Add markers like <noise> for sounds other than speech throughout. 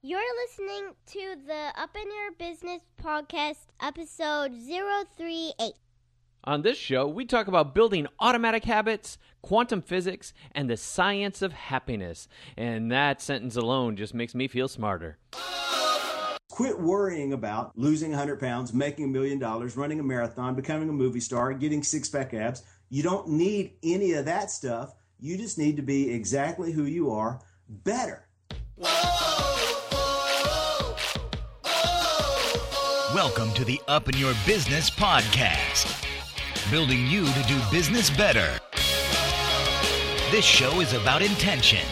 You're listening to the Up in Your Business podcast, episode 038. On this show, we talk about building automatic habits, quantum physics, and the science of happiness. And that sentence alone just makes me feel smarter. Quit worrying about losing 100 pounds, making a million dollars, running a marathon, becoming a movie star, getting six pack abs. You don't need any of that stuff. You just need to be exactly who you are, better. Welcome to the Up in Your Business podcast, building you to do business better. This show is about intention,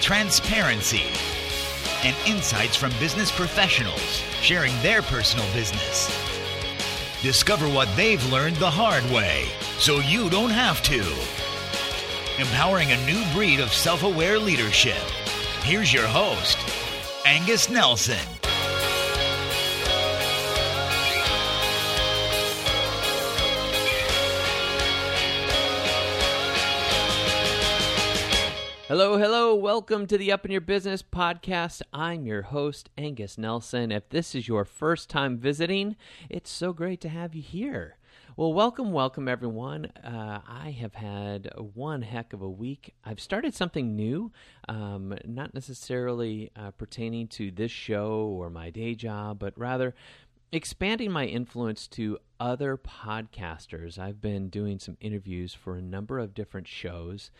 transparency, and insights from business professionals sharing their personal business. Discover what they've learned the hard way so you don't have to. Empowering a new breed of self aware leadership. Here's your host, Angus Nelson. Hello, hello. Welcome to the Up in Your Business podcast. I'm your host, Angus Nelson. If this is your first time visiting, it's so great to have you here. Well, welcome, welcome, everyone. Uh, I have had one heck of a week. I've started something new, um, not necessarily uh, pertaining to this show or my day job, but rather expanding my influence to other podcasters. I've been doing some interviews for a number of different shows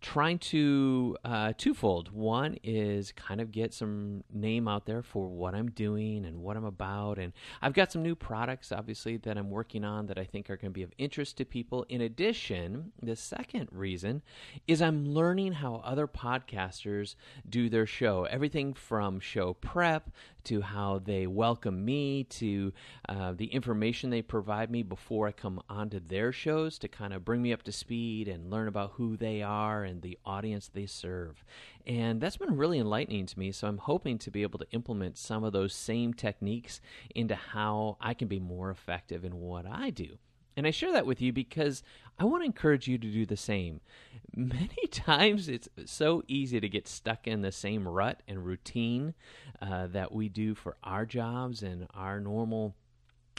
trying to uh, twofold. One is kind of get some name out there for what I'm doing and what I'm about, and I've got some new products, obviously, that I'm working on that I think are going to be of interest to people. In addition, the second reason is I'm learning how other podcasters do their show. Everything from show prep to how they welcome me to uh, the information they provide me before I come onto their shows to kind of bring me up to speed and learn about who they are and the audience they serve. And that's been really enlightening to me. So I'm hoping to be able to implement some of those same techniques into how I can be more effective in what I do. And I share that with you because I want to encourage you to do the same. <laughs> Many times it's so easy to get stuck in the same rut and routine uh, that we do for our jobs and our normal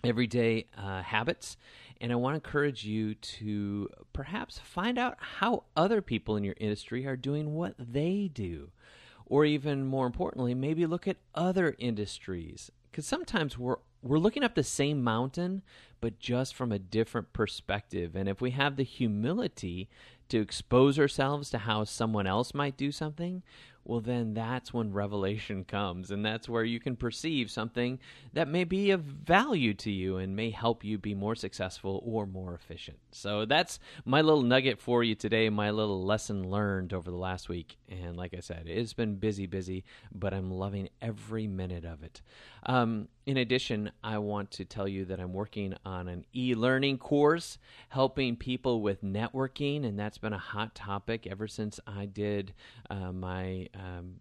everyday uh, habits. And I want to encourage you to perhaps find out how other people in your industry are doing what they do. Or even more importantly, maybe look at other industries. Because sometimes we're we're looking up the same mountain, but just from a different perspective. And if we have the humility to expose ourselves to how someone else might do something, well, then that's when revelation comes. And that's where you can perceive something that may be of value to you and may help you be more successful or more efficient. So that's my little nugget for you today, my little lesson learned over the last week. And like I said, it's been busy, busy, but I'm loving every minute of it. Um, in addition, I want to tell you that I'm working on an e learning course helping people with networking, and that's been a hot topic ever since I did uh, my um,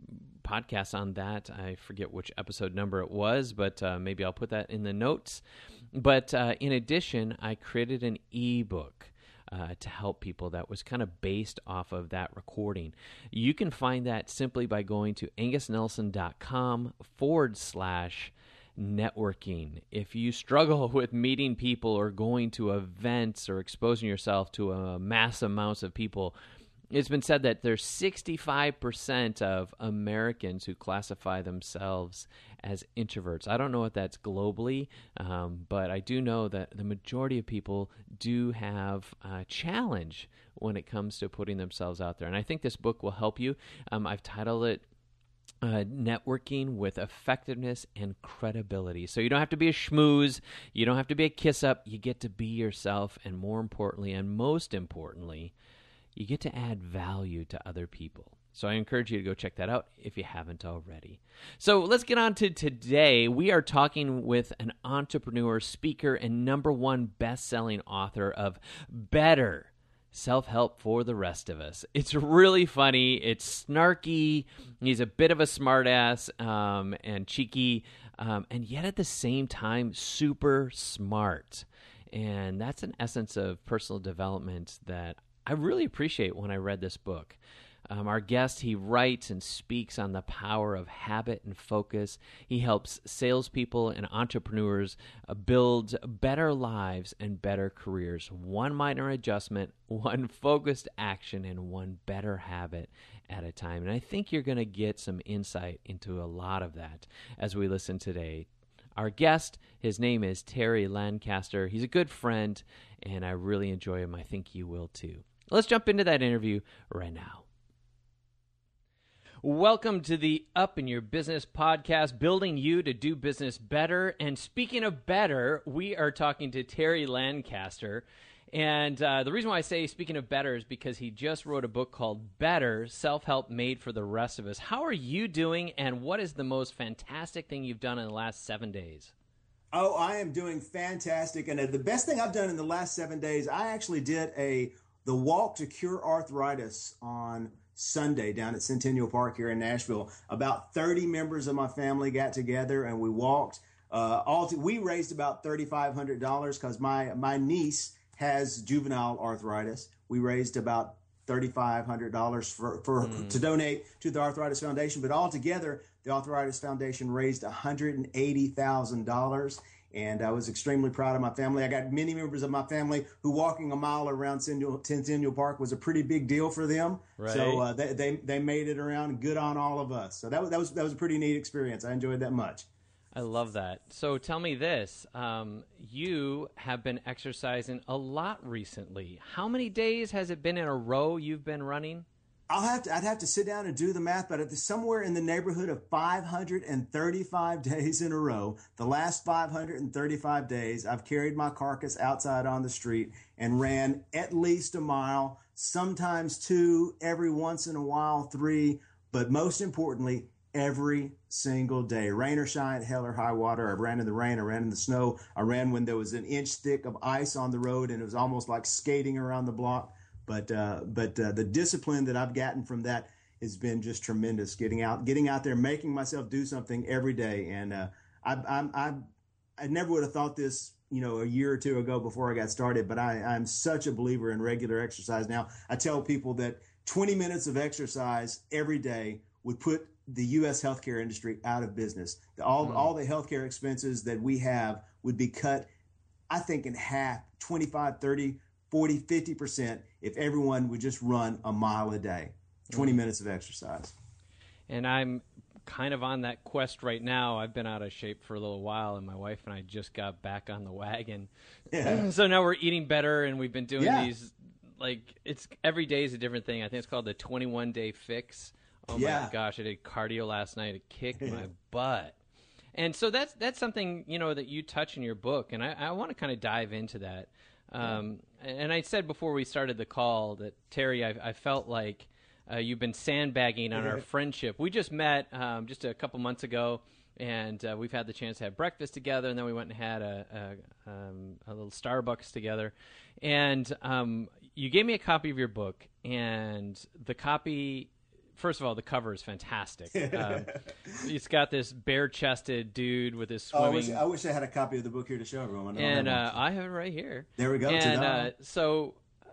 podcast on that. I forget which episode number it was, but uh, maybe I'll put that in the notes. But uh, in addition, I created an ebook. Uh, to help people that was kind of based off of that recording. You can find that simply by going to angusnelson.com forward slash networking. If you struggle <laughs> with meeting people or going to events or exposing yourself to a mass amounts of people, it's been said that there's 65% of Americans who classify themselves as introverts. I don't know if that's globally, um, but I do know that the majority of people do have a challenge when it comes to putting themselves out there. And I think this book will help you. Um, I've titled it uh, networking with effectiveness and credibility. So you don't have to be a schmooze, you don't have to be a kiss up, you get to be yourself, and more importantly, and most importantly, you get to add value to other people. So I encourage you to go check that out if you haven't already. So let's get on to today. We are talking with an entrepreneur, speaker, and number one best selling author of Better self help for the rest of us. It's really funny. It's snarky. He's a bit of a smartass um, and cheeky, um, and yet at the same time, super smart. And that's an essence of personal development that I really appreciate when I read this book. Um, our guest, he writes and speaks on the power of habit and focus. He helps salespeople and entrepreneurs uh, build better lives and better careers. One minor adjustment, <laughs> one focused action, and one better habit at a time. And I think you're going to get some insight into a lot of that as we listen today. Our guest, his name is Terry Lancaster. He's a good friend, and I really enjoy him. I think you will too. Let's jump into that interview right now. Welcome to the Up in Your Business podcast, building you to do business better. And speaking of better, we are talking to Terry Lancaster. And uh, the reason why I say speaking of better is because he just wrote a book called Better Self Help Made for the Rest of Us. How are you doing, and what is the most fantastic thing you've done in the last seven days? Oh, I am doing fantastic. And uh, the best thing I've done in the last seven days, I actually did a the walk to cure arthritis on Sunday down at Centennial Park here in Nashville. About 30 members of my family got together and we walked. Uh, all to, we raised about $3,500 because my, my niece has juvenile arthritis. We raised about $3,500 for, for mm. to donate to the Arthritis Foundation. But altogether, the Arthritis Foundation raised $180,000 and I was extremely proud of my family. I got many members of my family who walking a mile around Centennial Park was a pretty big deal for them. Right. So uh, they, they they made it around. Good on all of us. So that was that was that was a pretty neat experience. I enjoyed that much. I love that. So tell me this: um, you have been exercising a lot recently. How many days has it been in a row you've been running? I'll have to, I'd have to sit down and do the math, but it's somewhere in the neighborhood of 535 <laughs> days in a row. The last 535 days, I've carried my carcass outside on the street and ran at least a mile, sometimes two, every once in a while, three, but most importantly, every single day. Rain or shine, hell or high water. I ran in the rain, I ran in the snow, I ran when there was an inch thick of ice on the road and it was almost like skating around the block. But uh, but uh, the discipline that I've gotten from that has been just tremendous. Getting out, getting out there, making myself do something every day, and uh, I, I, I, I never would have thought this, you know, a year or two ago before I got started. But I, I'm such a believer in regular exercise now. I tell people that 20 minutes of exercise every day would put the U.S. healthcare industry out of business. All, mm. all the healthcare expenses that we have would be cut, I think, in half, 25, 30, 40, 50% if everyone would just run a mile a day, 20 mm. minutes of exercise. And I'm kind of on that quest right now. I've been out of shape for a little while, and my wife and I just got back on the wagon. Yeah. <clears throat> so now we're eating better, and we've been doing yeah. these like it's every day is a different thing. I think it's called the 21 day fix. Oh yeah. my gosh, I did cardio last night. It kicked my butt. And so that's that's something you know that you touch in your book, and I, I want to kind of dive into that. Um, and I said before we started the call that Terry, I, I felt like uh, you've been sandbagging on our friendship. We just met um, just a couple months ago, and uh, we've had the chance to have breakfast together, and then we went and had a, a, um, a little Starbucks together. And um, you gave me a copy of your book, and the copy first of all, the cover is fantastic. <laughs> Um, it's got this bare-chested dude with his swimming. Oh, I, wish, I, wish, I had a copy of the book here to show everyone. And uh, I have it right here. There we go. And uh, so, uh,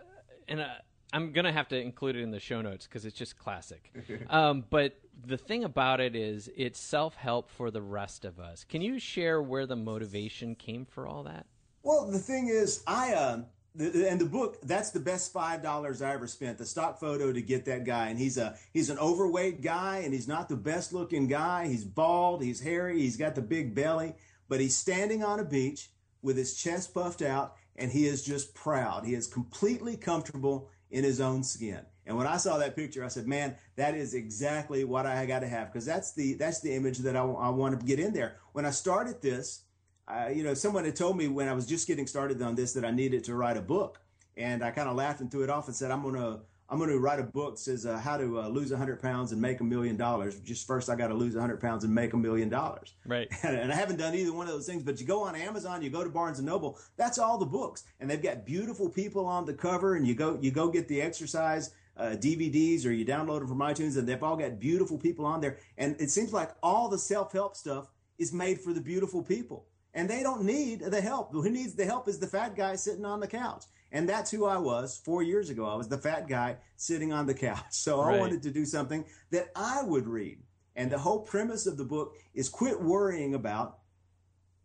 and uh, I'm gonna have to include it in the show notes because it's just classic. <laughs> um, but the thing about it is, it's self-help for the rest of us. Can you share where the motivation came for all that? Well, the thing is, I. Uh, and the book that's the best five dollars i ever spent the stock photo to get that guy. And he's a he's an overweight guy and he's not the best looking guy. He's bald he's hairy he's got the big belly but he's standing on a beach with his chest puffed out and he is just proud. He is completely comfortable in his own skin. And when i saw that picture i said man that is exactly what i got to have because that's the that's the image that I, I want to get in there. When i started this I, you know, someone had told me when I was just getting started on this that I needed to write a book, and I kind of laughed and threw it off and said, "I'm gonna." I'm going to write a book that says uh, how to uh, lose 100 pounds and make a million dollars. Just first, I got to lose 100 pounds and make a million dollars. Right. <laughs> And, and, I haven't done either one of those things. But you go on Amazon, you go to Barnes and Noble. That's all the books, and they've got beautiful people on the cover. And you go you go get the exercise uh, DVDs or you download them from iTunes, and they've all got beautiful people on there. And it seems like all the self help stuff is made for the beautiful people. And they don't need the help. Who needs the help is the fat guy sitting on the couch. And that's who I was four years ago. I was the fat guy sitting on the couch. <laughs> So Right. I wanted to do something that I would read. And the whole premise of the book is quit worrying about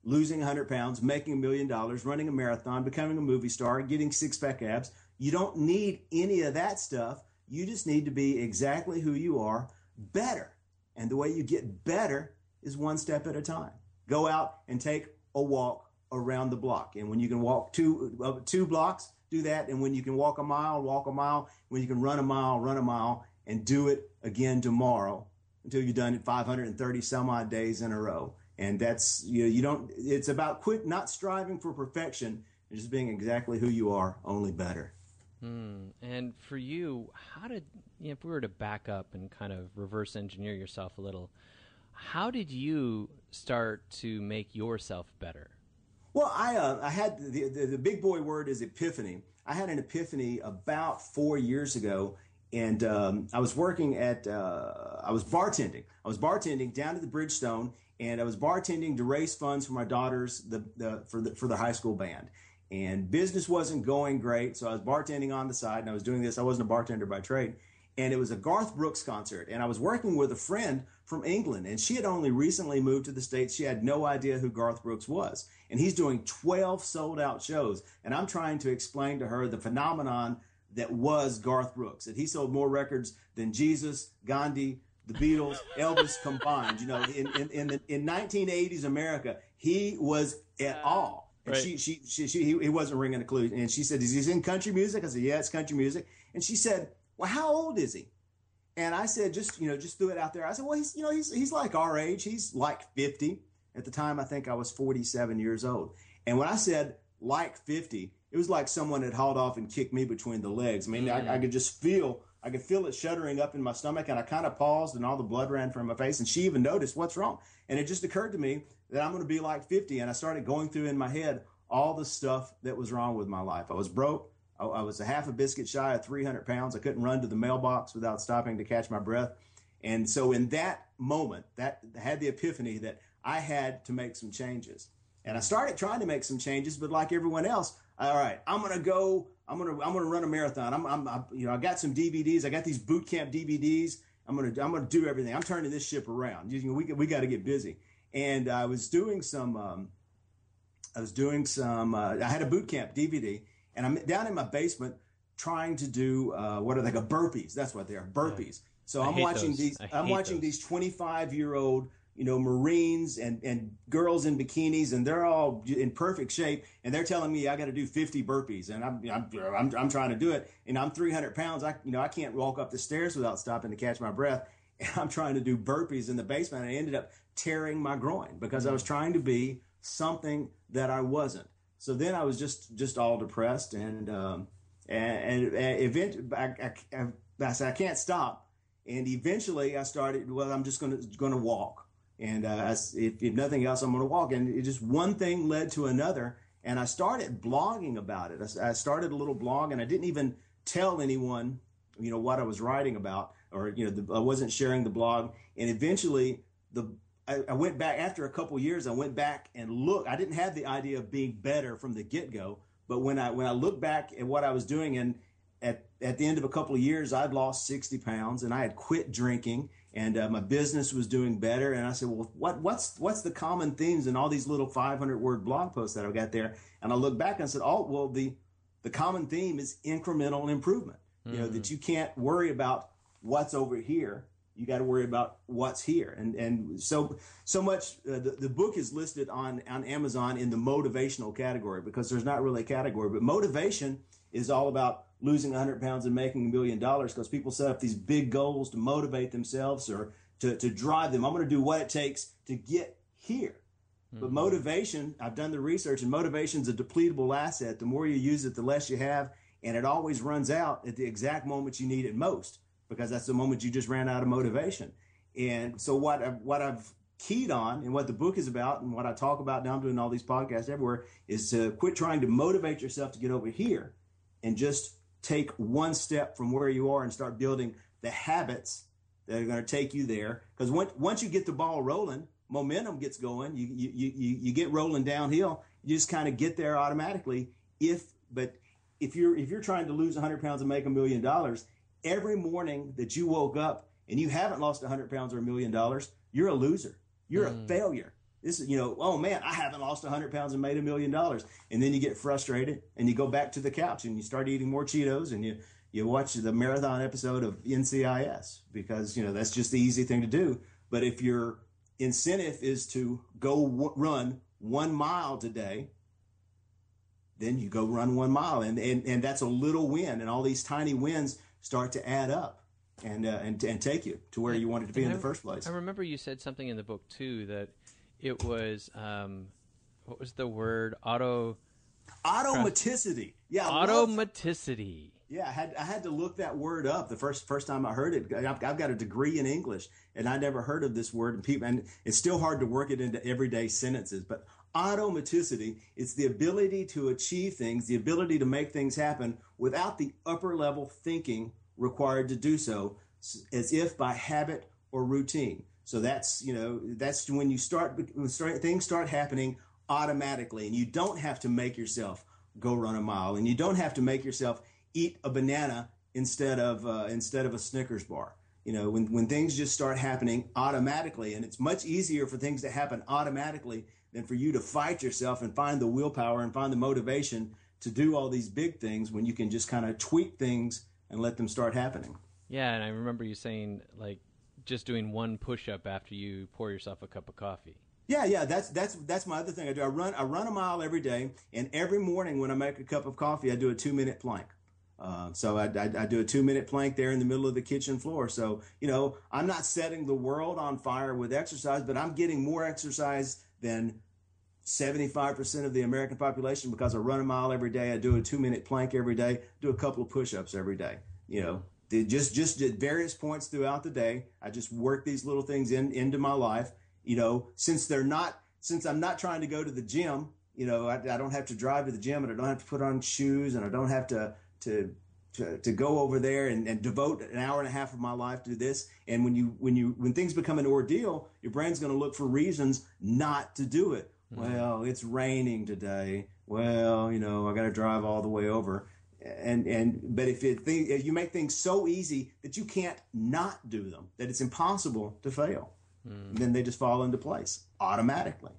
losing 100 pounds, making a million dollars, running a marathon, becoming a movie star, getting six pack abs. You don't need any of that stuff. You just need to be exactly who you are, better. And the way you get better is one step at a time. Go out and take a walk around the block. And when you can walk two uh, two blocks, do that. And when you can walk a mile, walk a mile. When you can run a mile, run a mile, and do it again tomorrow until you've done it 530 some odd days in a row. And that's you. Know, you don't. It's about quit not striving for perfection, and just being exactly who you are, only better. Hmm. And for you, how did you know, if we were to back up and kind of reverse engineer yourself a little, how did you start to make yourself better? Well, I uh, I had the, the the big boy word is epiphany. I had an epiphany about four years ago, and um, I was working at uh, I was bartending. I was bartending down at the Bridgestone, and I was bartending to raise funds for my daughters the, the for the for the high school band. And business wasn't going great, so I was bartending on the side, and I was doing this. I wasn't a bartender by trade, and it was a Garth Brooks concert, and I was working with a friend from England, and she had only recently moved to the states. She had no idea who Garth Brooks was, and he's doing 12 sold out shows, and I'm trying to explain to her the phenomenon that was Garth Brooks, that he sold more records than Jesus, Gandhi, the Beatles, <laughs> Elvis combined. You know, in in in, the, in 1980s America, he was at all. And Right. she, she, she, she, he, he wasn't ringing a clue. And she said, "Is he in country music?" I said, "Yeah, it's country music." And she said, "Well, how old is he?" And I said, just you know, just threw it out there. I said, "Well, he's you know, he's he's like our age. He's like 50." At the time, I think I was 47 years old. And when I said like 50, it was like someone had hauled off and kicked me between the legs. I mean, I, I mm. could just feel, I could feel it shuddering up in my stomach, and I kind of paused, and all the blood ran from my face. And she even noticed what's wrong. And it just occurred to me that I'm going to be like 50, and I started going through in my head all the stuff that was wrong with my life. I was broke. I, I was a half a biscuit shy of 300 pounds. I couldn't run to the mailbox without stopping to catch my breath. And so in that moment, that I had the epiphany that I had to make some changes. And I started trying to make some changes, but like everyone else, all right, I'm gonna go. I'm gonna I'm gonna run a marathon. I'm, I'm, I'm you know I got some DVDs. I got these boot camp DVDs. I'm gonna I'm gonna do everything. I'm turning this ship around. You know, we we got to get busy. And I was doing some. Um, I was doing some. Uh, I had a boot camp DVD, and I'm down in my basement trying to do uh, what are they? called? burpees. That's what they are. Burpees. So I I'm watching those. these. I'm watching those. these 25 year old you know Marines and and girls in bikinis, and they're all in perfect shape, and they're telling me I got to do 50 burpees, and I'm, I'm I'm I'm trying to do it, and I'm 300 pounds. I you know I can't walk up the stairs without stopping to catch my breath. <laughs> And I'm trying to do burpees in the basement, and I ended up tearing my groin because I was trying to be something that I wasn't. So then I was just just all depressed, and um, and, and, and event, I, I, I, I said I can't stop, and eventually I started. Well, I'm just gonna gonna walk, and uh, I if, if nothing else, I'm gonna walk, and it just one thing led to another, and I started blogging about it. I started a little blog, and I didn't even tell anyone, you know, what I was writing about, or you know, the, I wasn't sharing the blog, and eventually the I, I went back after a couple years. I went back and look. I didn't have the idea of being better from the get go, but when I when I look back at what I was doing, and at at the end of a couple of years, I'd lost sixty pounds, and I had quit drinking, and uh, my business was doing better. And I said, well, what what's what's the common themes in all these little five hundred word blog posts that I've got there? And I looked back and I said, oh, well, the the common theme is incremental improvement. You know that you can't worry about what's over here. You got to worry about what's here, and and so so much. Uh, the the book is listed on on Amazon in the motivational category because there's not really a category, but motivation is all about losing 100 pounds and making a million dollars because people set up these big goals to motivate themselves or to to drive them. I'm going to do what it takes to get here. But motivation, I've done the research, and motivation is a depletable asset. The more you use it, the less you have, and it always runs out at the exact moment you need it most, because that's the moment you just ran out of motivation. And so, what I've, what I've keyed on, and what the book is about, and what I talk about now, I'm doing all these podcasts everywhere, is to quit trying to motivate yourself to get over here, and just take one step from where you are and start building the habits that are going to take you there. Because once you get the ball rolling, momentum gets going, you you you, you get rolling downhill. You just kind of get there automatically. If but if you're if you're trying to lose 100 pounds and make a million dollars, every morning that you woke up and you haven't lost 100 pounds or a million dollars, you're a loser. You're mm. a failure. This is, you know, oh man, I haven't lost 100 pounds and made a million dollars. And then you get frustrated and you go back to the couch and you start eating more Cheetos and you, you watch the marathon episode of NCIS because, you know, that's just the easy thing to do. But if your incentive is to go w- run one mile today, then you go run one mile. And, and, and that's a little win. And all these tiny wins start to add up and, uh, and, and take you to where you wanted to be and in I, the first place. I remember you said something in the book too that it was um, what was the word auto automaticity. Yeah, automaticity. Yeah, I had I had to look that word up the first first time I heard it. I've, I've, got a degree in English, and I never heard of this word. And people, and it's still hard to work it into everyday sentences. But automaticity it's the ability to achieve things, the ability to make things happen without the upper level thinking required to do so, as if by habit or routine. So that's you know that's when you start when things start happening automatically, and you don't have to make yourself go run a mile, and you don't have to make yourself eat a banana instead of uh, instead of a Snickers bar. You know when when things just start happening automatically, and it's much easier for things to happen automatically than for you to fight yourself and find the willpower and find the motivation to do all these big things when you can just kind of tweak things and let them start happening. Yeah, and I remember you saying like just doing one push up after you pour yourself a cup of coffee. Yeah, yeah, that's that's that's my other thing. I do. I run I run a mile every day, and every morning when I make a cup of coffee, I do a two minute plank. Uh, so I, I, I, do a two minute plank there in the middle of the kitchen floor. So you know I'm not setting the world on fire with exercise, but I'm getting more exercise than 75% of the American population because I run a mile every day. I do a two minute plank every day, do a couple of push ups every day. You know, just just at various points throughout the day i just work these little things in into my life you know since they're not since i'm not trying to go to the gym you know i, I don't have to drive to the gym and i don't have to put on shoes and i don't have to to to, to go over there and, and devote an hour and a half of my life to this and when you when you when things become an ordeal your brain's going to look for reasons not to do it. Well it's raining today. Well you know i got to drive all the way over. And and but if it if you make things so easy that you can't not do them that it's impossible to fail. Mm. then they just fall into place automatically.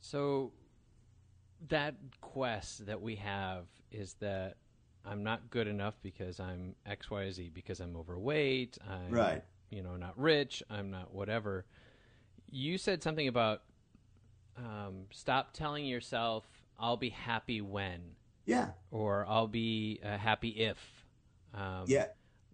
So that quest that we have is that i'm not good enough because i'm xyz because i'm overweight i'm right. you know not rich i'm not whatever. You said something about um, stop telling yourself i'll be happy when yeah. Or I'll be uh, happy if. Um, yeah.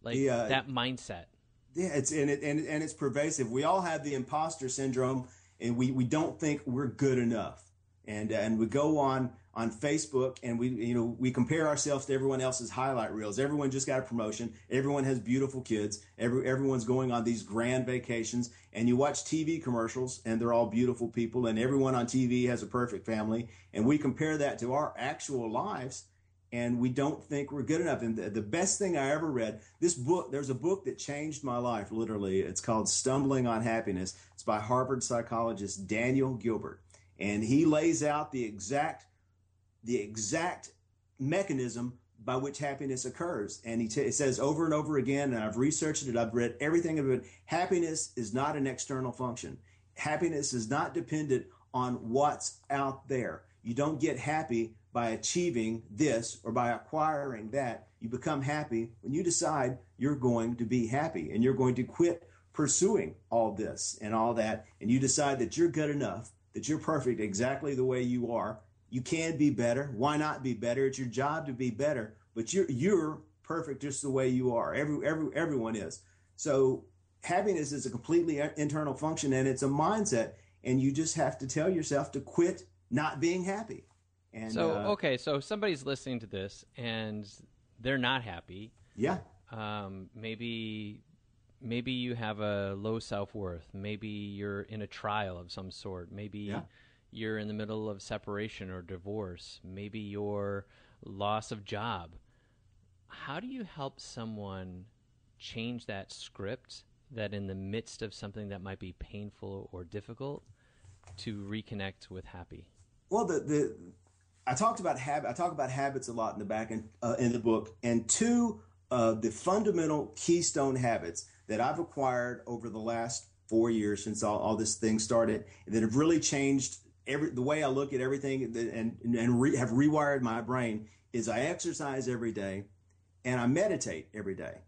Like the, uh, that mindset. Yeah, it's and it and, and it's pervasive. We all have the imposter syndrome, and we, we don't think we're good enough, and uh, and we go on on Facebook and we you know we compare ourselves to everyone else's highlight reels. Everyone just got a promotion. Everyone has beautiful kids. Every everyone's going on these grand vacations and you watch TV commercials and they're all beautiful people and everyone on TV has a perfect family and we compare that to our actual lives and we don't think we're good enough. And the, the best thing I ever read, this book, there's a book that changed my life literally. It's called Stumbling on Happiness. It's by Harvard psychologist Daniel Gilbert and he lays out the exact the exact mechanism by which happiness occurs. And he t- says over and over again, and I've researched it, I've read everything about it. Happiness is not an external function. Happiness is not dependent on what's out there. You don't get happy by achieving this or by acquiring that. You become happy when you decide you're going to be happy and you're going to quit pursuing all this and all that. And you decide that you're good enough, that you're perfect exactly the way you are, you can be better. Why not be better? It's your job to be better, but you're you're perfect just the way you are. Every every everyone is. So happiness is a completely internal function and it's a mindset and you just have to tell yourself to quit not being happy. And So uh, okay, so somebody's listening to this and they're not happy. Yeah. Um, maybe maybe you have a low self-worth. Maybe you're in a trial of some sort. Maybe yeah you're in the middle of separation or divorce, maybe your loss of job. How do you help someone change that script that in the midst of something that might be painful or difficult, to reconnect with happy? Well, the the I talked about habit. I talk about habits a lot in the back in, uh, in the book, and two of the fundamental keystone habits that I've acquired over the last four years since all, all this thing started that have really changed every the way I look at everything and and re, have rewired my brain is I exercise every day and I meditate every day.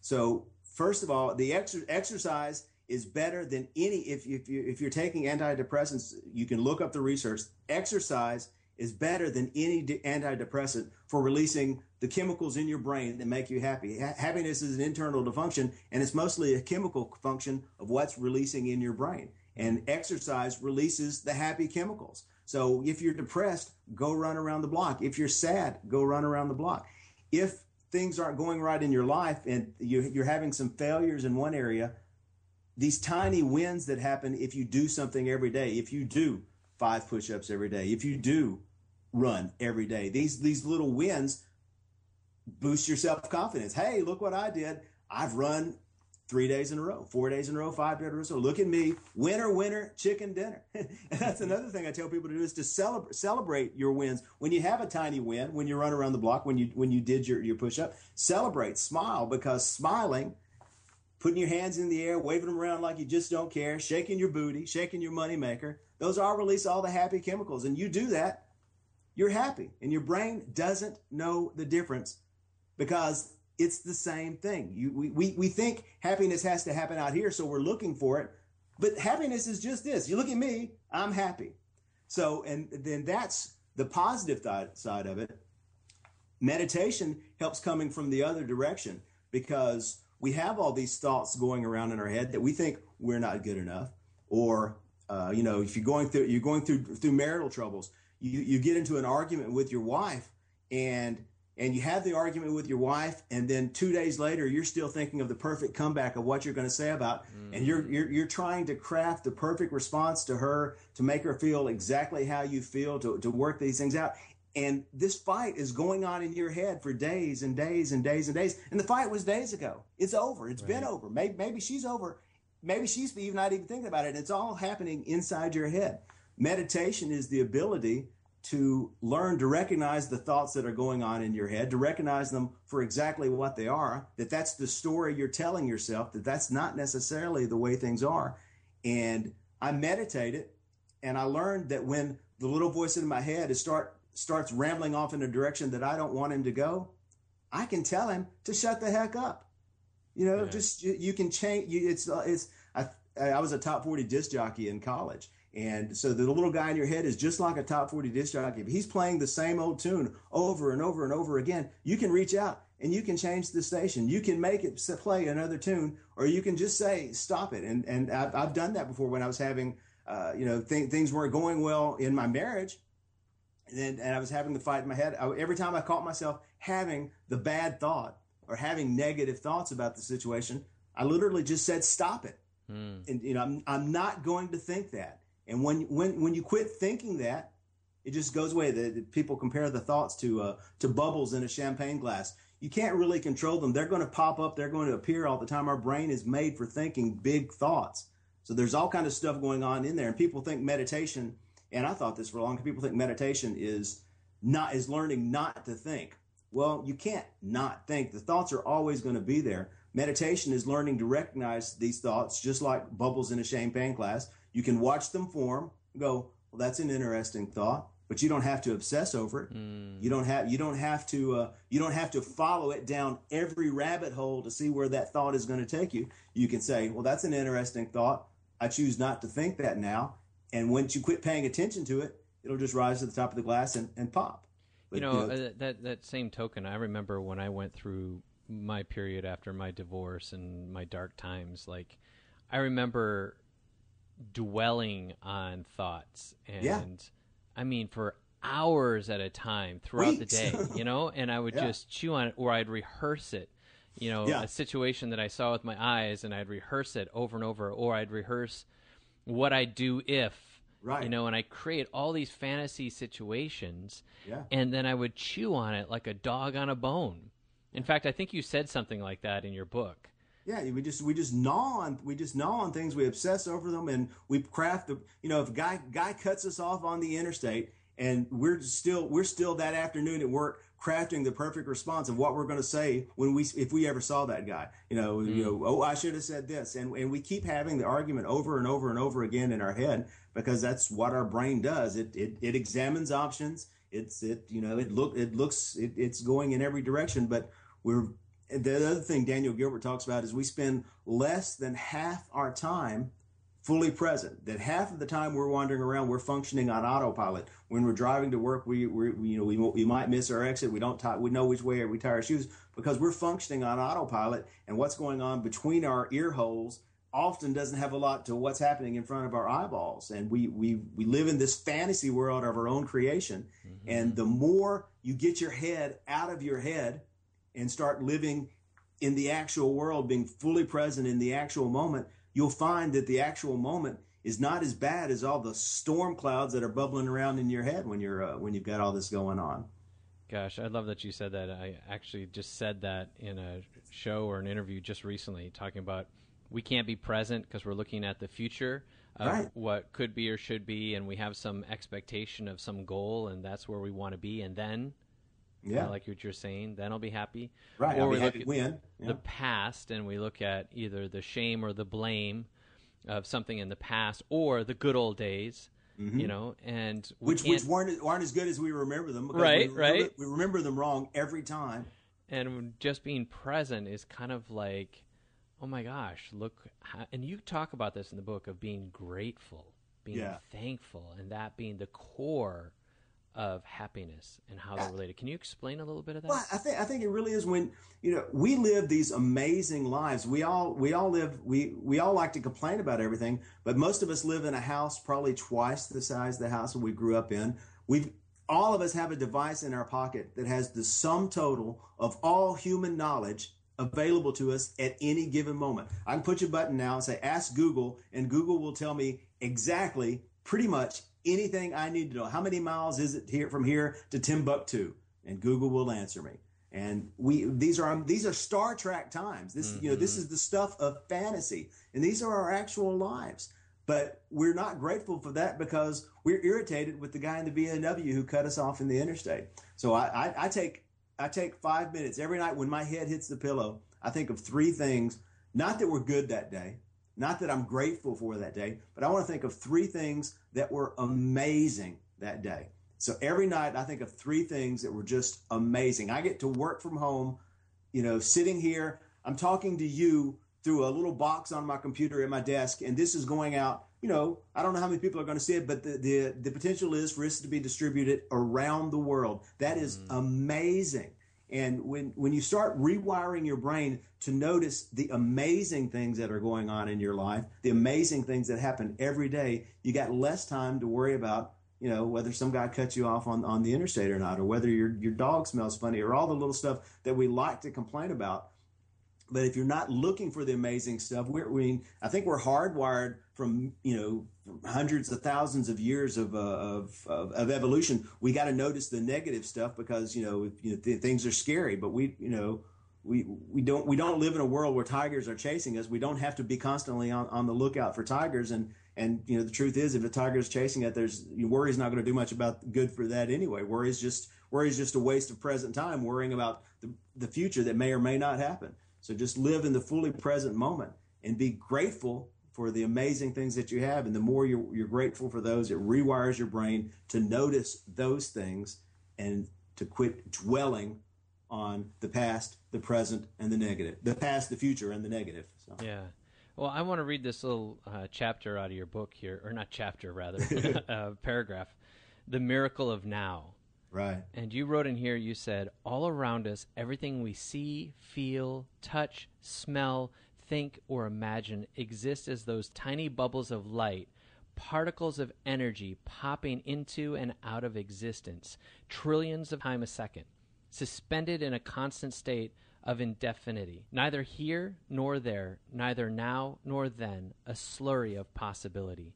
So first of all, the ex- exercise is better than any if if you if you're taking antidepressants, you can look up the research. Exercise is better than any antidepressant for releasing the chemicals in your brain that make you happy. Ha- happiness is an internal function, and it's mostly a chemical function of what's releasing in your brain. And exercise releases the happy chemicals. So if you're depressed, go run around the block. If you're sad, go run around the block. If things aren't going right in your life and you're having some failures in one area, these tiny wins that happen if you do something every day, if you do five push-ups every day, if you do run every day, these these little wins boost your self-confidence. Hey, look what I did. I've run three days in a row, four days in a row, five days in a row. So look at me, winner, winner, chicken dinner. <laughs> and that's mm-hmm. another thing I tell people to do is to celebrate celebrate your wins. When you have a tiny win, when you run around the block, when you when you did your, your push up, celebrate, smile because smiling, putting your hands in the air, waving them around like you just don't care, shaking your booty, shaking your moneymaker, those all release all the happy chemicals. And you do that, you're happy. And your brain doesn't know the difference because it's the same thing. You, we, we, we think happiness has to happen out here, so we're looking for it. But happiness is just this. You look at me, I'm happy. So, and then that's the positive th- side of it. Meditation helps coming from the other direction because we have all these thoughts going around in our head that we think we're not good enough, or uh, you know, if you're going through you're going through through marital troubles, you you get into an argument with your wife, and and you have the argument with your wife, and then two days later, you're still thinking of the perfect comeback of what you're going to say about, mm. and you're, you're you're trying to craft the perfect response to her to make her feel exactly how you feel to to work these things out. And this fight is going on in your head for days and days and days and days. And the fight was days ago. It's over. It's right. been over. Maybe, maybe she's over. Maybe she's even not even thinking about it. It's all happening inside your head. Meditation is the ability to learn to recognize the thoughts that are going on in your head, to recognize them for exactly what they are, that that's the story you're telling yourself, that that's not necessarily the way things are. And I meditated and I learned that when the little voice in my head is start starts rambling off in a direction that I don't want him to go, I can tell him to shut the heck up. You know, yeah. just you, you, can change. You, it's it's. I I was a top forty disc jockey in college, and so the little guy in your head is just like a top forty disc jockey. If he's playing the same old tune over and over and over again, you can reach out and you can change the station. You can make it play another tune, or you can just say stop it. And and I've, I've done that before when I was having, uh, you know, th- things weren't going well in my marriage and, and I was having the fight in my head. I, every time I caught myself having the bad thought or having negative thoughts about the situation, I literally just said, "Stop it." Mm. And you know, I'm I'm not going to think that. And when when when you quit thinking that, it just goes away. The, the people compare the thoughts to uh, to bubbles in a champagne glass. You can't really control them. They're going to pop up. They're going to appear all the time. Our brain is made for thinking big thoughts. So there's all kind of stuff going on in there. And people think meditation and I thought this for a long time. People think meditation is not is learning not to think. Well, you can't not think. The thoughts are always going to be there. Meditation is learning to recognize these thoughts, just like bubbles in a champagne glass. You can watch them form, go, well, that's an interesting thought, but you don't have to obsess over it. Mm. You don't have you don't have to uh, you don't have to follow it down every rabbit hole to see where that thought is going to take you. You can say, well, that's an interesting thought. I choose not to think that now, and once you quit paying attention to it, it'll just rise to the top of the glass and, and pop. But, you, know, you know, uh, that that same token, I remember when I went through my period after my divorce and my dark times. Like, I remember dwelling on thoughts, and yeah. I mean, for hours at a time throughout Weeks. the day, you know, <laughs> and I would yeah. just chew on it, or I'd rehearse it. You know, yeah. a situation that I saw with my eyes, and I'd rehearse it over and over, or I'd rehearse what I do if Right. You know, and I create all these fantasy situations. Yeah. And then I would chew on it like a dog on a bone. In fact, I think you said something like that in your book. Yeah, we just we just gnaw on we just gnaw on things. We obsess over them, and we craft the. You know, if a guy guy cuts us off on the interstate, and we're still we're still that afternoon at work crafting the perfect response of what we're going to say when we if we ever saw that guy. You know, mm. you know, oh, I should have said this, and and we keep having the argument over and over and over again in our head because that's what our brain does. It it, it examines options. It's it you know it look it looks it, it's going in every direction, but we're the other thing Daniel Gilbert talks about is we spend less than half our time fully present. That half of the time we're wandering around, we're functioning on autopilot. When we're driving to work, we, we you know we, we might miss our exit. We don't tie, we know which way we tie our shoes because we're functioning on autopilot. And what's going on between our ear holes often doesn't have a lot to what's happening in front of our eyeballs. And we we we live in this fantasy world of our own creation. Mm-hmm. And the more you get your head out of your head and start living in the actual world, being fully present in the actual moment, you'll find that the actual moment is not as bad as all the storm clouds that are bubbling around in your head when you're uh, when you've got all this going on. Gosh, I love that you said that. I actually just said that in a show or an interview just recently, talking about we can't be present because we're looking at the future of right. what could be or should be, and we have some expectation of some goal, and that's where we want to be, and then. Yeah, like what you're saying. Then I'll be happy. Right, or I'll we look win. Yeah. The past, and we look at either the shame or the blame of something in the past, or the good old days. Mm-hmm. You know, and which which weren't aren't as good as we remember them. Right, we remember, right. We remember them wrong every time. And just being present is kind of like oh my gosh, look, how, and you talk about this in the book of being grateful, being yeah. thankful, and that being the core of happiness and how they're uh, related. Can you explain a little bit of that? Well, I think I think it really is when you know we live these amazing lives. We all we all live we we all like to complain about everything, but most of us live in a house probably twice the size of the house that we grew up in. We've all of us have a device in our pocket that has the sum total of all human knowledge available to us at any given moment. I can push a button now and say, ask Google, and Google will tell me exactly, pretty much anything I need to know. How many miles is it here from here to Timbuktu? And Google will answer me. And we these are these are Star Trek times. This mm-hmm. you know this mm-hmm. is the stuff of fantasy, and these are our actual lives. But we're not grateful for that because we're irritated with the guy in the BMW who cut us off in the interstate. So I, I, I take I take five minutes every night when my head hits the pillow. I think of three things, not that were good that day, not that I'm grateful for that day, but I want to think of three things that were amazing that day. So every night I think of three things that were just amazing. I get to work from home, you know, sitting here. I'm talking to you through a little box on my computer at my desk, and this is going out. You know, I don't know how many people are going to see it, but the the, the potential is for this to be distributed around the world. That is mm. amazing. And when, when you start rewiring your brain to notice the amazing things that are going on in your life, the amazing things that happen every day, you got less time to worry about, you know, whether some guy cuts you off on, on the interstate or not, or whether your, your dog smells funny, or all the little stuff that we like to complain about. But if you're not looking for the amazing stuff, we're, we, I think we're hardwired from you know hundreds of thousands of years of uh, of, of, of, evolution. We got to notice the negative stuff because you know, you know th- things are scary. But we you know we we don't we don't live in a world where tigers are chasing us. We don't have to be constantly on, on the lookout for tigers. And and you know the truth is, if a tiger is chasing it, there's you worry's not going to do much about good for that anyway. Worry's just worry's just a waste of present time, worrying about the, the future that may or may not happen. So just live in the fully present moment and be grateful for the amazing things that you have. And the more you're, you're grateful for those, it rewires your brain to notice those things and to quit dwelling on the past, the present, and the negative. The past, the future, and the negative. So. Yeah. Well, I want to read this little uh, chapter out of your book here, or not chapter, rather, <laughs> uh, paragraph. The Miracle of Now. Right. And you wrote in here, you said, all around us, everything we see, feel, touch, smell, think, or imagine exists as those tiny bubbles of light, particles of energy popping into and out of existence, trillions of times a second, suspended in a constant state of indefinity. Neither here nor there, neither now nor then, a slurry of possibility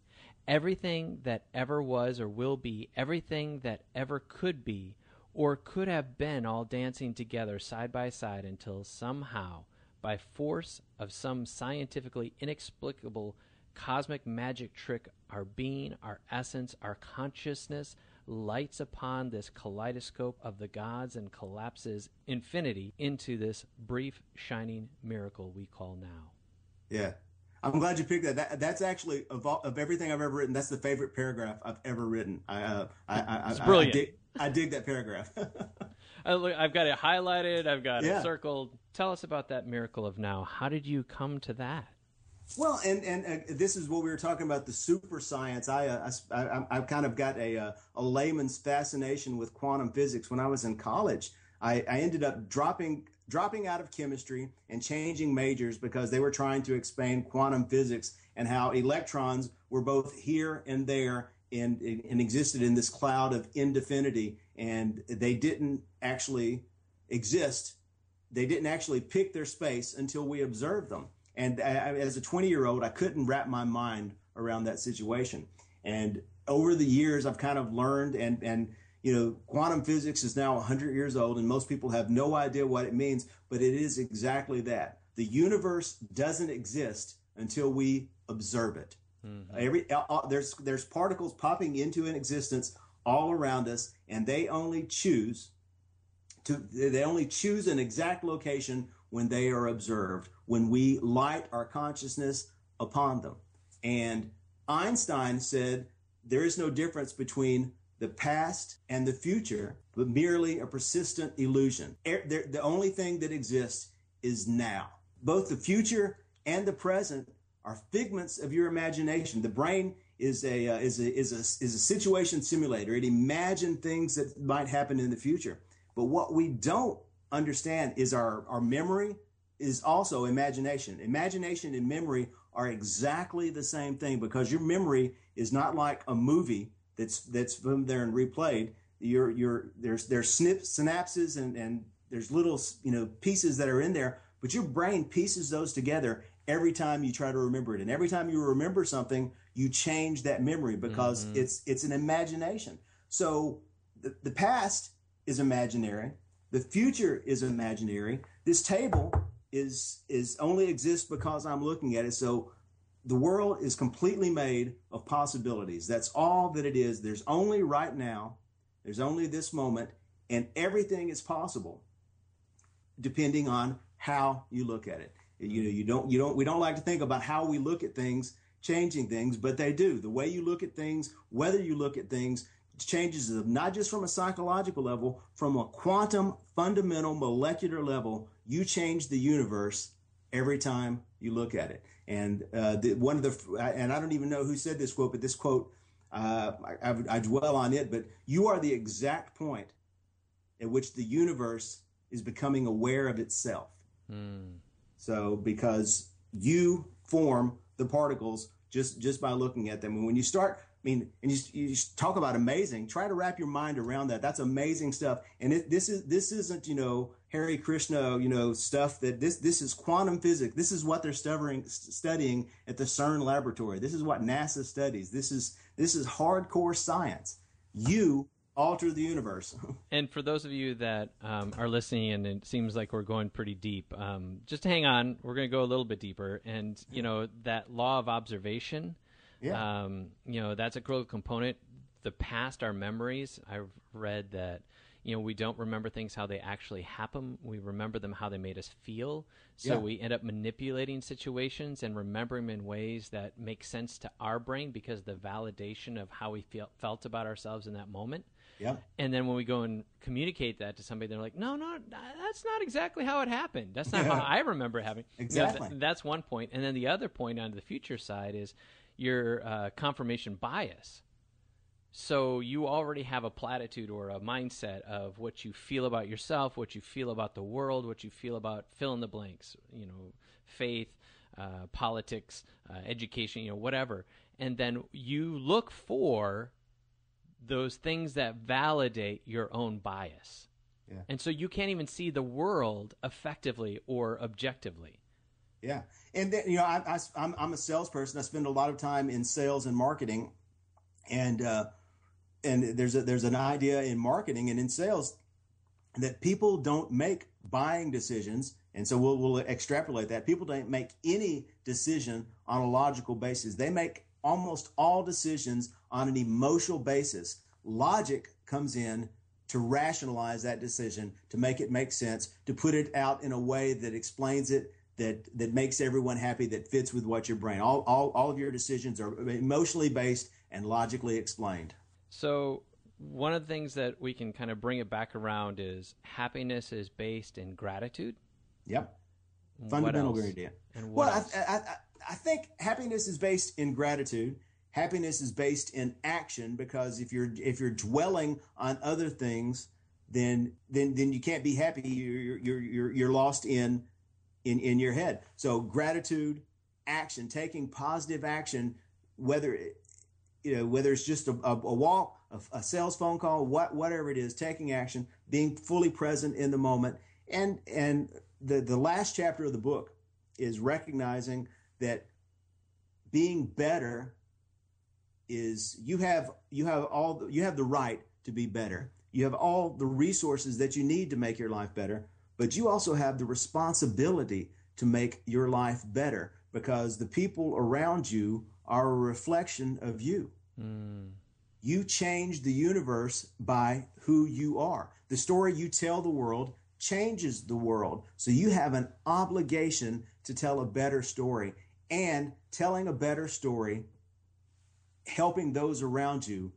everything that ever was or will be, everything that ever could be or could have been, all dancing together side by side until somehow, by force of some scientifically inexplicable cosmic magic trick, our being, our essence, our consciousness lights upon this kaleidoscope of the gods and collapses infinity into this brief, shining miracle we call now. Yeah. I'm glad you picked that. that that's actually of, all, of everything I've ever written. That's the favorite paragraph I've ever written. I, uh, I, I, it's brilliant. I, I, dig, I dig that paragraph. <laughs> I've got it highlighted. I've got yeah. it circled. Tell us about that miracle of now. How did you come to that? Well, and and uh, this is what we were talking about the super science. I uh, I, I, kind of got a uh, a layman's fascination with quantum physics when I was in college. I, I ended up dropping dropping out of chemistry and changing majors because they were trying to explain quantum physics and how electrons were both here and there and, and existed in this cloud of indefinity and they didn't actually exist. They didn't actually pick their space until we observed them. And I, as a 20 year old, I couldn't wrap my mind around that situation. And over the years, I've kind of learned and, and, you know, quantum physics is now 100 years old and most people have no idea what it means, but it is exactly that. The universe doesn't exist until we observe it. Mm-hmm. Every uh, there's there's particles popping into an existence all around us, and they only choose to they only choose an exact location when they are observed, when we light our consciousness upon them. And Einstein said there is no difference between the past and the future, but merely a persistent illusion. The only thing that exists is now. Both the future and the present are figments of your imagination. The brain is a, uh, is a, is a, is a situation simulator. It imagines things that might happen in the future. But what we don't understand is our, our memory is also imagination. Imagination and memory are exactly the same thing because your memory is not like a movie that's that's from there and replayed. Your your there's there's snip, synapses and and there's little you know pieces that are in there, but your brain pieces those together every time you try to remember it. And every time you remember something, you change that memory because mm-hmm. it's it's an imagination. So the, the past is imaginary, the future is imaginary. This table is is only exists because I'm looking at it. So the world is completely made of possibilities. That's all that it is. There's only right now, there's only this moment, and everything is possible depending on how you look at it. You know, you don't, you don't, we don't like to think about how we look at things changing things, but they do. The way you look at things, whether you look at things, changes them not just from a psychological level, from a quantum, fundamental, molecular level. You change the universe every time you look at it. And uh, the, one of the, and I don't even know who said this quote, but this quote, uh, I, I, dwell on it, but you are the exact point at which the universe is becoming aware of itself. Mm. So because you form the particles just just by looking at them, and when you start, I mean, and you, you talk about amazing. Try to wrap your mind around that. That's amazing stuff. And it, this is this isn't you know Hare Krishna you know stuff that this this is quantum physics. This is what they're studying studying at the CERN laboratory. This is what NASA studies. This is this is hardcore science. You alter the universe. <laughs> and for those of you that um, are listening, and it seems like we're going pretty deep, um, just hang on. We're going to go a little bit deeper. And, you know, that law of observation, yeah. Um, you know, that's a critical component. The past, our memories, I've read that you know we don't remember things how they actually happen we remember them how they made us feel so yeah. we end up manipulating situations and remembering them in ways that make sense to our brain because the validation of how we feel, felt about ourselves in that moment yeah. And then when we go and communicate that to somebody, they're like, "No, no, that's not exactly how it happened. That's not yeah. how I remember having." Exactly. You know, th- that's one point. point, and then the other point on the future side is your uh, confirmation bias. So you already have a platitude or a mindset of what you feel about yourself, what you feel about the world, what you feel about fill in the blanks. You know, faith, uh, politics, uh, education, you know, whatever, and then you look for those things that validate your own bias. Yeah. And so you can't even see the world effectively or objectively. Yeah. And then, you know, I, am I'm a salesperson. I spend a lot of time in sales and marketing. And, uh, and there's a, there's an idea in marketing and in sales that people don't make buying decisions, and so we'll, we'll extrapolate that. People don't make any decision on a logical basis. They make almost all decisions on an emotional basis. Logic comes in to rationalize that decision, to make it make sense, to put it out in a way that explains it, that that makes everyone happy, that fits with what your brain. All all, all of your decisions are emotionally based and logically explained. So one of the things that we can kind of bring it back around is happiness is based in gratitude. Yep. Fundamental idea. And well, I, I, I think happiness is based in gratitude. Happiness is based in action because if you're if you're dwelling on other things, then then then you can't be happy. You're you're you're, you're lost in in in your head. So gratitude, action, taking positive action, whether it, you know whether it's just a, a, a walk, a, a, sales phone call, what whatever it is, taking action, being fully present in the moment, and and the the last chapter of the book is recognizing that being better is you have you have all you have the right to be better. You have all the resources that you need to make your life better, but you also have the responsibility to make your life better because the people around you are a reflection of you. Mm. You change the universe by who you are. The story you tell the world changes the world. So you have an obligation to tell a better story and telling a better story, helping those around you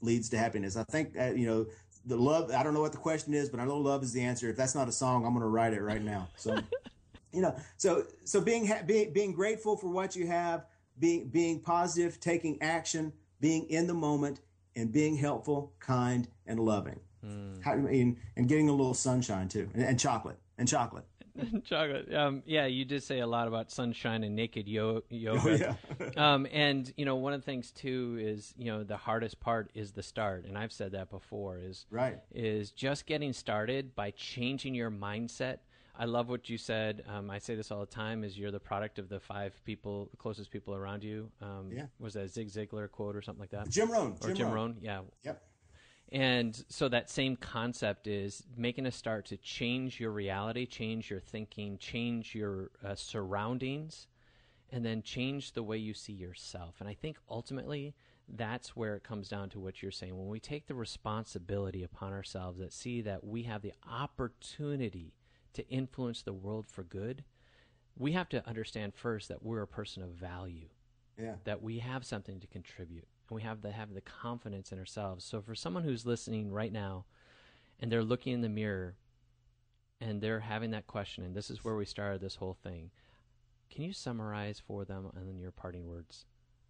leads to happiness. I think, uh, you know, the love, I don't know what the question is, but I know love is the answer. If that's not a song, I'm going to write it right now. So, <laughs> you know, so, so being, ha- being, being grateful for what you have, being, being positive, taking action, being in the moment and being helpful, kind, and loving. Mm. How, and, and getting a little sunshine too, and, and chocolate, and chocolate. <laughs> chocolate. Um, yeah, you did say a lot about sunshine and naked yo- <laughs> yoga. Oh, yeah. <laughs> um, and you know, one of the things too is you know the hardest part is the start, and I've said that before. Is right is just getting started by changing your mindset. I love what you said. Um, I say this all the time: is you're the product of the five people, the closest people around you. Um, yeah. Was that a Zig Ziglar quote or something like that? Jim Rohn. Or Jim, Jim Rohn. Rohn. Yeah. Yep. And so that same concept is making a start to change your reality, change your thinking, change your uh, surroundings, and then change the way you see yourself. And I think ultimately that's where it comes down to what you're saying. When we take the responsibility upon ourselves that see that we have the opportunity to influence the world for good, we have to understand first that we're a person of value. Yeah. That we have something to contribute and we have to have the confidence in ourselves. So for someone who's listening right now and they're looking in the mirror and they're having that question, and this is where we started this whole thing, can you summarize for them and then your parting words?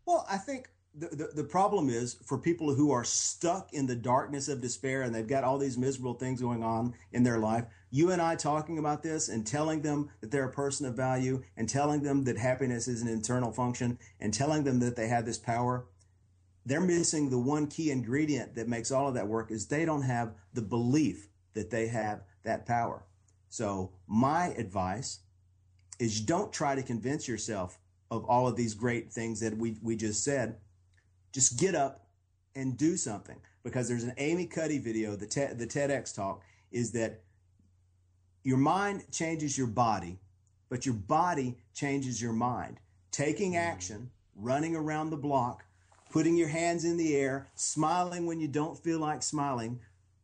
Well, I think the, the, the, problem is for people who are stuck in the darkness of despair and they've got all these miserable things going on in their life. You and I talking about this and telling them that they're a person of value and telling them that happiness is an internal function and telling them that they have this power they're missing the one key ingredient that makes all of that work is they don't have the belief that they have that power. So my advice is don't try to convince yourself of all of these great things that we, we just said. Just get up and do something because there's an Amy Cuddy video, the, te- the TEDx talk is that your mind changes your body, but your body changes your mind. Taking mm. action, running around the block, putting your hands in the air, smiling when you don't feel like smiling.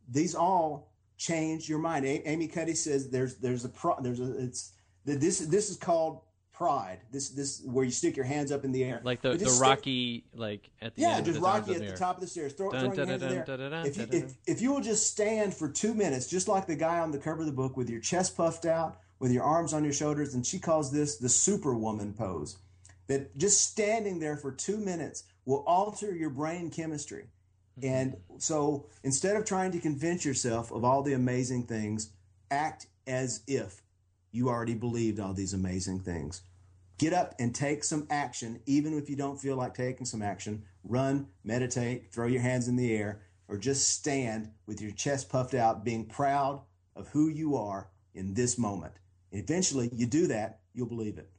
These all change your mind. A- Amy Cuddy says there's there's a pro, there's a it's this this is called pride. This this where you stick your hands up in the air, like the, the Rocky like at the yeah, end just Rocky at the top of the stairs, throw, throwing your hands in there. If you, if, if you will just stand for two minutes, just like the guy on the cover of the book, with your chest puffed out, with your arms on your shoulders, and she calls this the Superwoman pose. That just standing there for two minutes will alter your brain chemistry. Mm-hmm. And so instead of trying to convince yourself of all the amazing things, act as if you already believed all these amazing things. Get up and take some action, even if you don't feel like taking some action. Run, meditate, throw your hands in the air, or just stand with your chest puffed out, being proud of who you are in this moment. Eventually, you do that, you'll believe it.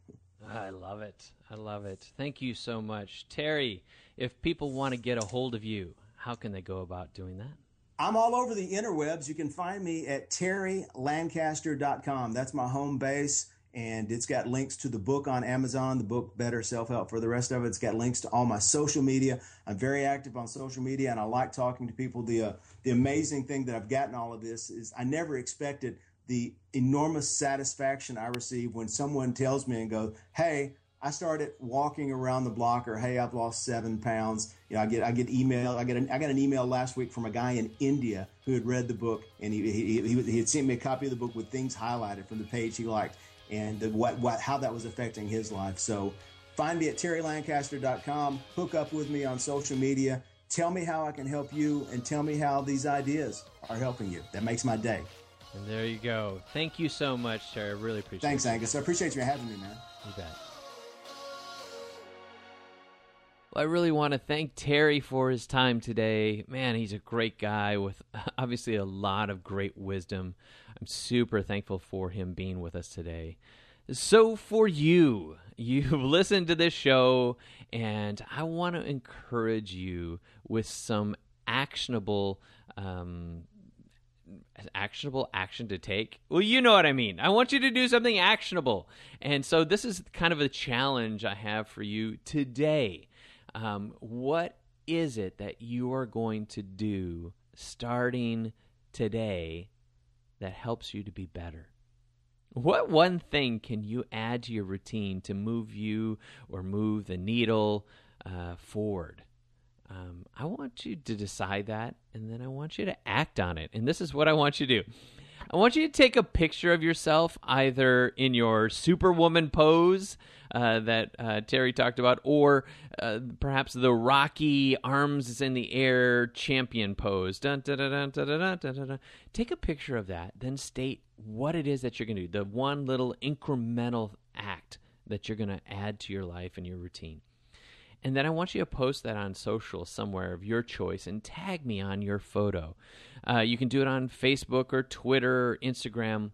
I love it. I love it. Thank you so much. Terry, if people want to get a hold of you, how can they go about doing that? I'm all over the interwebs. You can find me at terrylancaster.com. That's my home base. And it's got links to the book on Amazon, the book Better Self Help. For the rest of it, it's got links to all my social media. I'm very active on social media, and I like talking to people. The uh, the amazing thing that I've gotten all of this is I never expected the enormous satisfaction I receive when someone tells me and goes, "Hey, I started walking around the block, or hey, I've lost seven pounds. You know, I get I get email. I get an, I got an email last week from a guy in India who had read the book, and he he, he, he had sent me a copy of the book with things highlighted from the page he liked, and the, what what how that was affecting his life. So, find me at terrylancaster.com. Hook up with me on social media. Tell me how I can help you, and tell me how these ideas are helping you. That makes my day. And there you go. Thank you so much, Terry. I really appreciate Thanks, it. Thanks, Angus. I appreciate you having me, man. You bet. Well, I really want to thank Terry for his time today. Man, he's a great guy with <laughs> obviously a lot of great wisdom. I'm super thankful for him being with us today. So, for you, <laughs> you've listened to this show, and I want to encourage you with some actionable um, actionable action to take? Well, you know what I mean. I want you to do something actionable. And so this is kind of a challenge I have for you today. Um, what is it that you are going to do starting today that helps you to be better? What one thing can you add to your routine to move you or move the needle uh, forward? Um, I want you to decide that, and then I want you to act on it. And this is what I want you to do. I want you to take a picture of yourself either in your superwoman pose uh, that uh, Terry talked about, or uh, perhaps the rocky arms in the air champion pose. Dun, dun, dun, take a picture of that, then state what it is that you're going to do, the one little incremental act that you're going to add to your life and your routine. And then I want you to post that on social somewhere of your choice and tag me on your photo. Uh, you can do it on Facebook or Twitter or Instagram.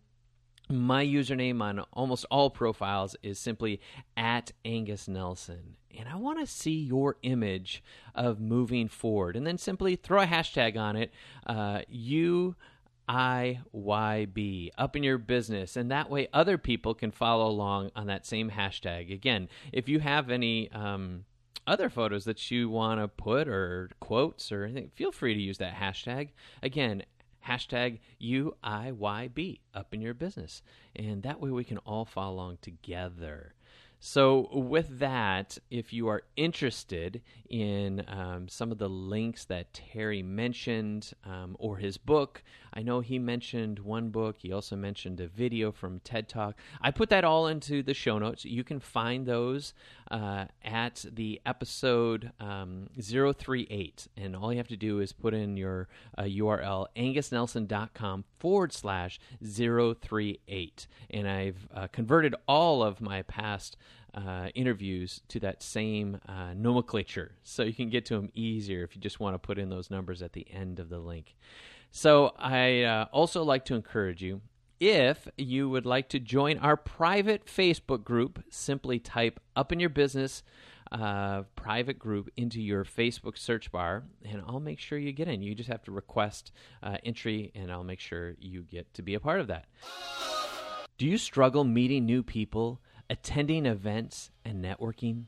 My username on almost all profiles is simply at Angus Nelson. And I want to see your image of moving forward. And then simply throw a hashtag on it. Uh. IYB up in your business, and that way other people can follow along on that same hashtag. Again, if you have any um, other photos that you want to put or quotes or anything, feel free to use that hashtag. Again, hashtag UIYB up in your business. And that way we can all follow along together. So, with that, if you are interested in um, some of the links that Terry mentioned um, or his book, I know he mentioned one book. He also mentioned a video from TED Talk. I put that all into the show notes. You can find those uh, at the episode um, 038. And all you have to do is put in your uh, URL, angusnelson.com forward slash 038. And I've uh, converted all of my past uh, interviews to that same uh, nomenclature. So you can get to them easier if you just want to put in those numbers at the end of the link. So I uh, also like to encourage you. If you would like to join our private Facebook group, simply type up in your business uh, private group into your Facebook search bar, and I'll make sure you get in. You just have to request uh, entry, and I'll make sure you get to be a part of that. Do you struggle meeting new people, attending events, and networking?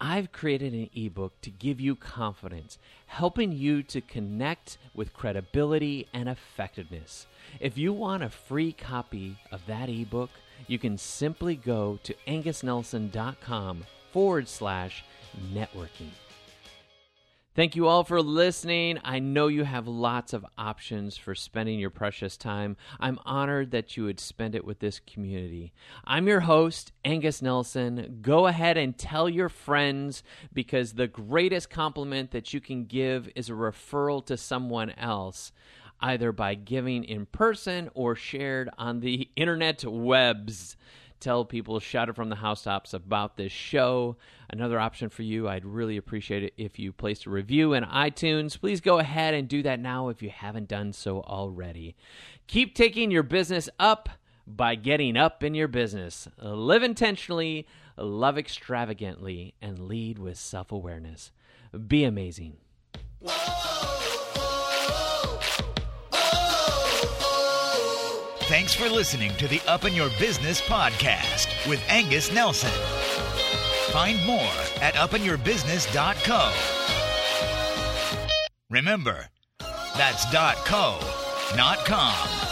I've created an ebook to give you confidence, helping you to connect with credibility and effectiveness. If you want a free copy of that ebook, you can simply go to angusnelson.com forward slash networking. Thank you all for listening. I know you have lots of options for spending your precious time. I'm honored that you would spend it with this community. I'm your host, Angus Nelson. Go ahead and tell your friends because the greatest compliment that you can give is a referral to someone else, either by giving in person or shared on the <laughs> internet webs tell people, shout it from the housetops about this show. Another option for you, I'd really appreciate it if you placed a review in iTunes. Please go ahead and do that now if you haven't done so already. Keep taking your business up by getting up in your business. Live intentionally, love extravagantly, and lead with self awareness. Be amazing. Thanks for listening to the Up in Your Business podcast with Angus Nelson. Find more at upinyourbusiness.co. Remember, that's .co, not com.